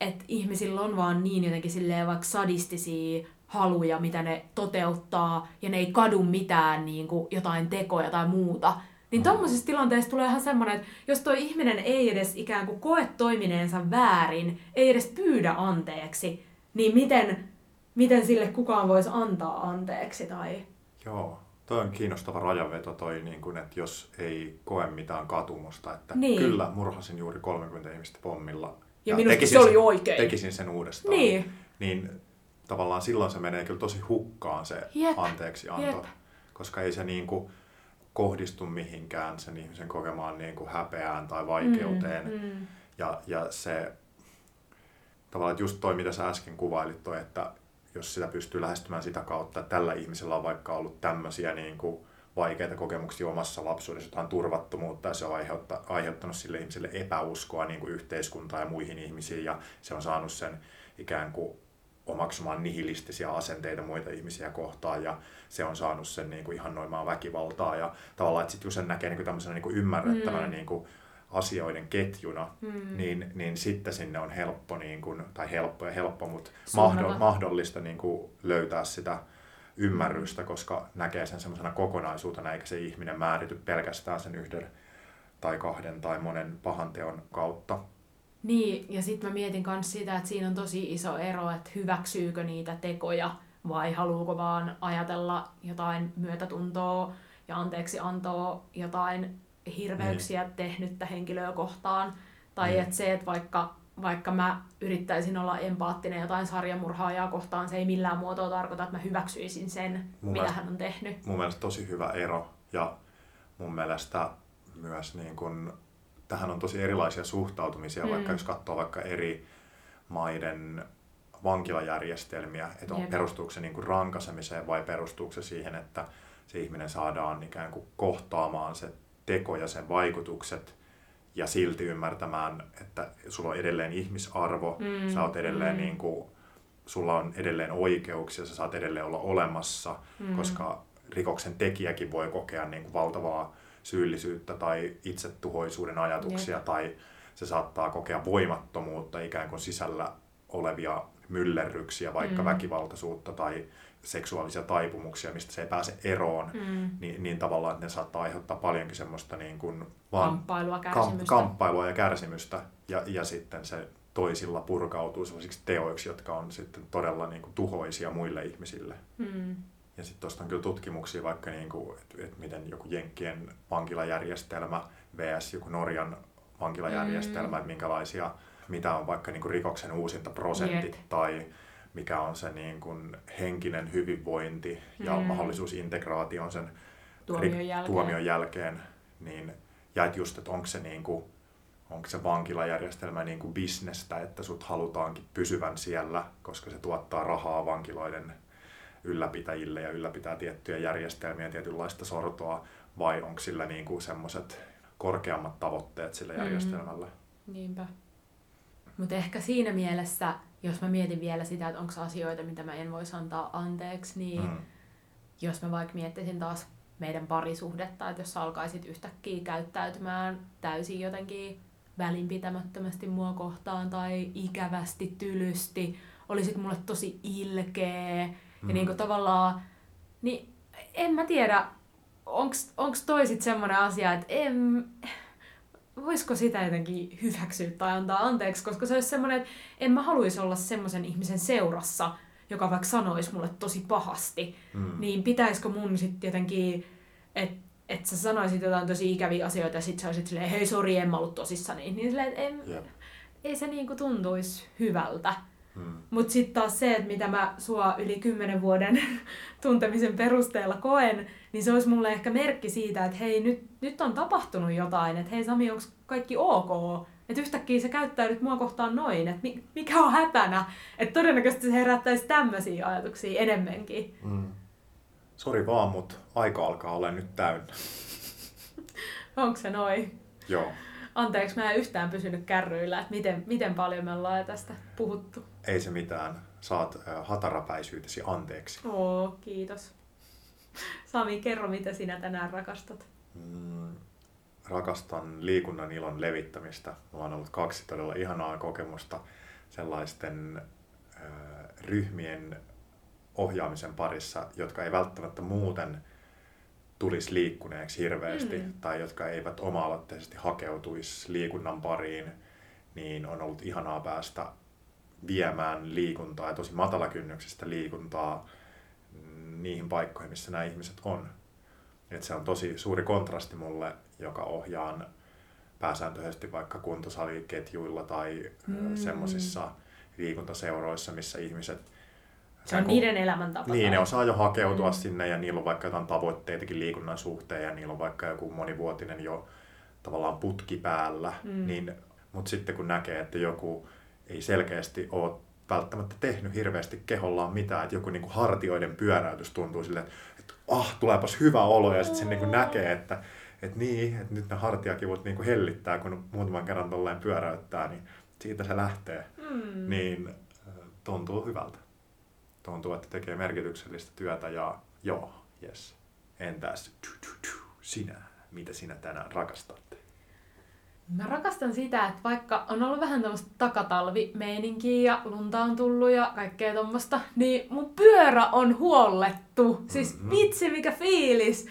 Speaker 2: että ihmisillä on vaan niin jotenkin silleen vaikka sadistisia haluja, mitä ne toteuttaa, ja ne ei kadu mitään niin kuin jotain tekoja tai muuta, niin mm. tommosissa tilanteissa tulee ihan semmoinen, että jos toi ihminen ei edes ikään kuin koe toimineensa väärin, ei edes pyydä anteeksi, niin miten miten sille kukaan voisi antaa anteeksi. Tai...
Speaker 1: Joo, toi on kiinnostava rajaveto toi, niin kun, että jos ei koe mitään katumusta, että
Speaker 2: niin.
Speaker 1: kyllä murhasin juuri 30 ihmistä pommilla.
Speaker 2: Ja, ja minusta se oli
Speaker 1: sen,
Speaker 2: oikein.
Speaker 1: Tekisin sen uudestaan.
Speaker 2: Niin.
Speaker 1: Niin tavallaan silloin se menee kyllä tosi hukkaan se
Speaker 2: Jep.
Speaker 1: anteeksianto.
Speaker 2: Jep.
Speaker 1: Koska ei se niin kuin kohdistu mihinkään sen ihmisen kokemaan niin kuin häpeään tai vaikeuteen.
Speaker 2: Mm, mm.
Speaker 1: Ja, ja se tavallaan, just toi, mitä sä äsken kuvailit, toi, että jos sitä pystyy lähestymään sitä kautta, että tällä ihmisellä on vaikka ollut tämmöisiä niin kuin vaikeita kokemuksia omassa lapsuudessa, jotain turvattomuutta, ja se on aiheuttanut sille ihmiselle epäuskoa niin kuin yhteiskuntaan ja muihin ihmisiin, ja se on saanut sen ikään kuin omaksumaan nihilistisiä asenteita muita ihmisiä kohtaan, ja se on saanut sen niin kuin ihannoimaan väkivaltaa, ja tavallaan, että sitten kun sen näkee niin kuin tämmöisenä niin kuin ymmärrettävänä mm. niin kuin asioiden ketjuna, mm. niin, niin sitten sinne on helppo, niin kuin, tai helppo ja helppo, mutta mahdoll, mahdollista niin kuin löytää sitä ymmärrystä, koska näkee sen semmoisena kokonaisuutena, eikä se ihminen määrity pelkästään sen yhden tai kahden tai monen pahan teon kautta.
Speaker 2: Niin, ja sitten mä mietin myös sitä, että siinä on tosi iso ero, että hyväksyykö niitä tekoja vai haluuko vaan ajatella jotain myötätuntoa ja anteeksi antoa jotain hirveyksiä niin. tehnyttä henkilöä kohtaan. Tai niin. että se, että vaikka, vaikka mä yrittäisin olla empaattinen jotain sarjamurhaajaa kohtaan, se ei millään muotoa tarkoita, että mä hyväksyisin sen, mun mitä mielestä, hän on tehnyt.
Speaker 1: Mun mielestä tosi hyvä ero. Ja mun mielestä myös niin kun, tähän on tosi erilaisia suhtautumisia, mm. vaikka jos katsoo vaikka eri maiden vankilajärjestelmiä, että on, perustuuko se niin kuin rankasemiseen vai perustuuko se siihen, että se ihminen saadaan ikään kuin kohtaamaan se teko ja sen vaikutukset ja silti ymmärtämään, että sulla on edelleen ihmisarvo, mm, sä oot edelleen mm. niin kuin, sulla on edelleen oikeuksia, sä saat edelleen olla olemassa, mm. koska rikoksen tekijäkin voi kokea niin kuin valtavaa syyllisyyttä tai itsetuhoisuuden ajatuksia Jep. tai se saattaa kokea voimattomuutta ikään kuin sisällä olevia myllerryksiä, vaikka mm. väkivaltaisuutta tai seksuaalisia taipumuksia, mistä se ei pääse eroon, mm. niin, niin tavallaan, että ne saattaa aiheuttaa paljonkin semmoista niin kuin
Speaker 2: vaan kamppailua, kärsimystä.
Speaker 1: Kam, kamppailua ja kärsimystä, ja, ja sitten se toisilla purkautuu sellaisiksi teoiksi, jotka on sitten todella niin kuin tuhoisia muille ihmisille.
Speaker 2: Mm.
Speaker 1: Ja sitten tuosta on kyllä tutkimuksia vaikka, niin kuin, että, että miten joku Jenkkien vankilajärjestelmä vs. joku Norjan vankilajärjestelmä, mm. että minkälaisia, mitä on vaikka niin kuin rikoksen uusintaprosentit Yep. tai mikä on se niin kuin henkinen hyvinvointi ja mm. mahdollisuus integraatioon sen
Speaker 2: tuomion jälkeen.
Speaker 1: tuomion jälkeen. Niin, ja että just, että onko se, niin kuin, onko se vankilajärjestelmä niin kuin bisnestä, että sut halutaankin pysyvän siellä, koska se tuottaa rahaa vankiloiden ylläpitäjille ja ylläpitää tiettyjä järjestelmiä, tietynlaista sortoa, vai onko sillä niin kuin semmoiset korkeammat tavoitteet sillä mm. järjestelmällä?
Speaker 2: Niinpä. Mutta ehkä siinä mielessä jos mä mietin vielä sitä, että onko asioita, mitä mä en voisi antaa anteeksi, niin mm. jos mä vaikka miettisin taas meidän parisuhdetta, että jos sä alkaisit yhtäkkiä käyttäytymään täysin jotenkin välinpitämättömästi mua kohtaan tai ikävästi, tylysti, olisit mulle tosi ilkeä mm. ja niin kuin tavallaan, niin en mä tiedä, onks toi sit semmonen asia, että en, voisiko sitä jotenkin hyväksyä tai antaa anteeksi, koska se olisi semmoinen, että en mä haluaisi olla semmoisen ihmisen seurassa, joka vaikka sanoisi mulle tosi pahasti, mm. niin pitäisikö mun sitten jotenkin, että et sä sanoisit jotain tosi ikäviä asioita ja sit sä olisit silleen, hei sori, en mä ollut tosissani. Niin, silleen, että en, ei se niinku tuntuisi hyvältä. Hmm. Mutta sitten taas se, että mitä mä sua yli kymmenen vuoden tuntemisen perusteella koen, niin se olisi mulle ehkä merkki siitä, että hei, nyt, nyt on tapahtunut jotain, että hei Sami, onko kaikki ok? Että yhtäkkiä sä käyttäydyt mua kohtaan noin, että mikä on hätänä? Että todennäköisesti se herättäisi tämmöisiä ajatuksia enemmänkin. Hmm.
Speaker 1: Sori vaan, mutta aika alkaa olla nyt täynnä.
Speaker 2: Onko se noin?
Speaker 1: Joo.
Speaker 2: Anteeksi, mä en yhtään pysynyt kärryillä, että miten, miten paljon me ollaan tästä puhuttu.
Speaker 1: Ei se mitään. Saat hatarapäisyytesi anteeksi.
Speaker 2: Oo, kiitos. Sami, kerro, mitä sinä tänään rakastat? Mm,
Speaker 1: rakastan liikunnan ilon levittämistä. Mulla on ollut kaksi todella ihanaa kokemusta sellaisten äh, ryhmien ohjaamisen parissa, jotka ei välttämättä muuten tulisi liikkuneeksi hirveästi mm. tai jotka eivät oma-aloitteisesti hakeutuisi liikunnan pariin, niin on ollut ihanaa päästä viemään liikuntaa ja tosi matalakynnyksestä liikuntaa niihin paikkoihin, missä nämä ihmiset on. Et se on tosi suuri kontrasti mulle, joka ohjaan pääsääntöisesti vaikka kuntosaliketjuilla tai mm. semmoisissa liikuntaseuroissa, missä ihmiset
Speaker 2: se on kun, niiden elämäntapa.
Speaker 1: Niin, ne osaa jo hakeutua mm. sinne ja niillä on vaikka jotain tavoitteitakin liikunnan suhteen ja niillä on vaikka joku monivuotinen jo tavallaan putki päällä. Mm. Niin, mutta sitten kun näkee, että joku ei selkeästi ole välttämättä tehnyt hirveästi kehollaan mitään, että joku niin kuin hartioiden pyöräytys tuntuu silleen, että ah, tuleepas hyvä olo ja sitten se niin kuin näkee, että että niin, että nyt ne hartiakivut niin kuin hellittää, kun muutaman kerran tolleen pyöräyttää, niin siitä se lähtee. Mm. Niin tuntuu hyvältä tuntuu, että tekee merkityksellistä työtä ja joo, yes. Entäs sinä, mitä sinä tänään rakastat?
Speaker 2: Mä rakastan sitä, että vaikka on ollut vähän tämmöistä takatalvimeininkiä ja lunta on tullut ja kaikkea tuommoista, niin mun pyörä on huollettu. Siis mm-hmm. vitsi mikä fiilis!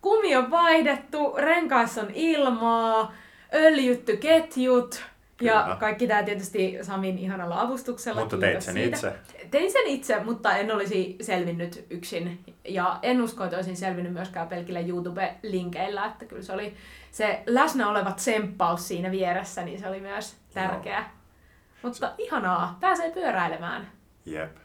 Speaker 2: Kumi on vaihdettu, renkaissa on ilmaa, öljytty ketjut, ja kaikki tämä tietysti Samin ihanalla avustuksella.
Speaker 1: Mutta teit sen siitä. itse.
Speaker 2: Tein sen itse, mutta en olisi selvinnyt yksin. Ja en usko, että olisin selvinnyt myöskään pelkillä YouTube-linkeillä. Että kyllä se oli se läsnä oleva tsemppaus siinä vieressä, niin se oli myös tärkeä. Joo. Mutta ihanaa, pääsee pyöräilemään.
Speaker 1: Jep.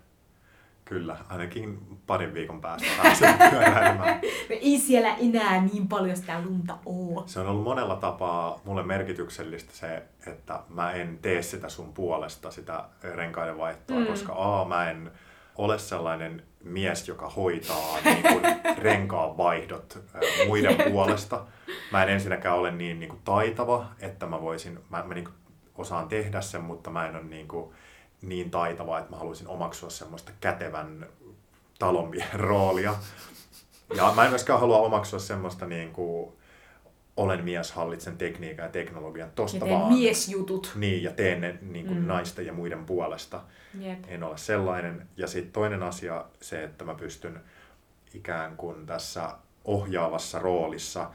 Speaker 1: Kyllä, ainakin parin viikon päästä pääsee pyöräilemään.
Speaker 2: ei siellä enää niin paljon sitä lunta ole.
Speaker 1: Se on ollut monella tapaa mulle merkityksellistä se, että mä en tee sitä sun puolesta, sitä renkaiden vaihtoa, mm. koska A, mä en ole sellainen mies, joka hoitaa niin kuin renkaan vaihdot muiden puolesta. Mä en ensinnäkään ole niin, niin kuin taitava, että mä voisin, mä, mä niin kuin osaan tehdä sen, mutta mä en ole niin kuin, niin taitava, että mä haluaisin omaksua semmoista kätevän talonmiehen roolia. Ja mä en myöskään halua omaksua semmoista niin kuin, olen mies, hallitsen tekniikan ja teknologian tosta
Speaker 2: ja
Speaker 1: vaan.
Speaker 2: miesjutut.
Speaker 1: Niin, ja teen ne niin kuin mm. naisten ja muiden puolesta.
Speaker 2: Jep.
Speaker 1: En ole sellainen. Ja sitten toinen asia, se, että mä pystyn ikään kuin tässä ohjaavassa roolissa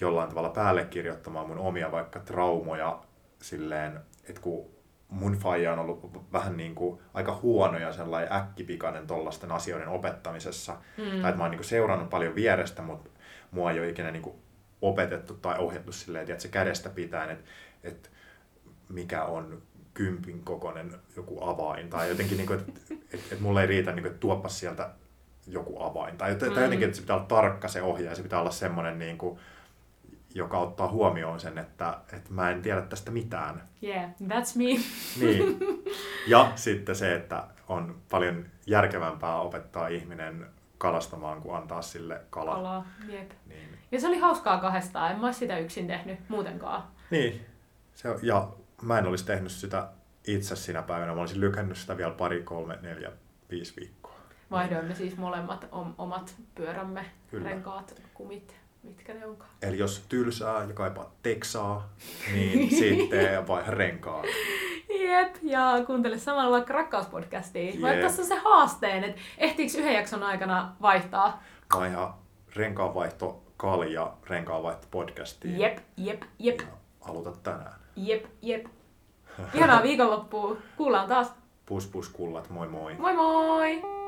Speaker 1: jollain tavalla päälle kirjoittamaan mun omia vaikka traumoja silleen, että kun mun faija on ollut vähän niin kuin aika huono ja sellainen äkkipikainen tollasten asioiden opettamisessa. Mm. Tai että mä oon niin kuin seurannut paljon vierestä, mutta mua ei ole ikinä niin kuin opetettu tai ohjattu silleen, että se kädestä pitää, että, että mikä on kympin kokoinen joku avain. Tai jotenkin, niin kuin, että, että, että mulle ei riitä, niin kuin, että tuoppa sieltä joku avain. Tai, tai mm. jotenkin, että se pitää olla tarkka se ohjaaja, ja se pitää olla semmoinen niin kuin, joka ottaa huomioon sen, että, että mä en tiedä tästä mitään.
Speaker 2: Yeah, that's me.
Speaker 1: niin. Ja sitten se, että on paljon järkevämpää opettaa ihminen kalastamaan, kuin antaa sille kala.
Speaker 2: Kalaa, jep. Niin. Ja se oli hauskaa kahdestaan, en mä sitä yksin tehnyt muutenkaan.
Speaker 1: Niin, se, ja mä en olisi tehnyt sitä itse sinä päivänä, mä olisin lykännyt sitä vielä pari, kolme, neljä, viisi viikkoa.
Speaker 2: Vaihdoimme siis molemmat om- omat pyörämme,
Speaker 1: Kyllä.
Speaker 2: renkaat, kumit, mitkä ne onkaan.
Speaker 1: Eli jos tylsää ja kaipaa teksaa, niin sitten vaiha renkaat.
Speaker 2: Jep, ja kuuntele samalla vaikka rakkauspodcastia.
Speaker 1: Jep.
Speaker 2: Vaikka tässä on se haasteen, että ehtiikö yhden jakson aikana vaihtaa?
Speaker 1: Vaiha renkaanvaihto kalja renkaanvaihto podcastiin.
Speaker 2: Jep, jep, jep,
Speaker 1: Ja aloita tänään.
Speaker 2: jep, jep. Ihanaa viikonloppua. Kuullaan taas.
Speaker 1: Pus pus kullat, moi moi.
Speaker 2: Moi moi!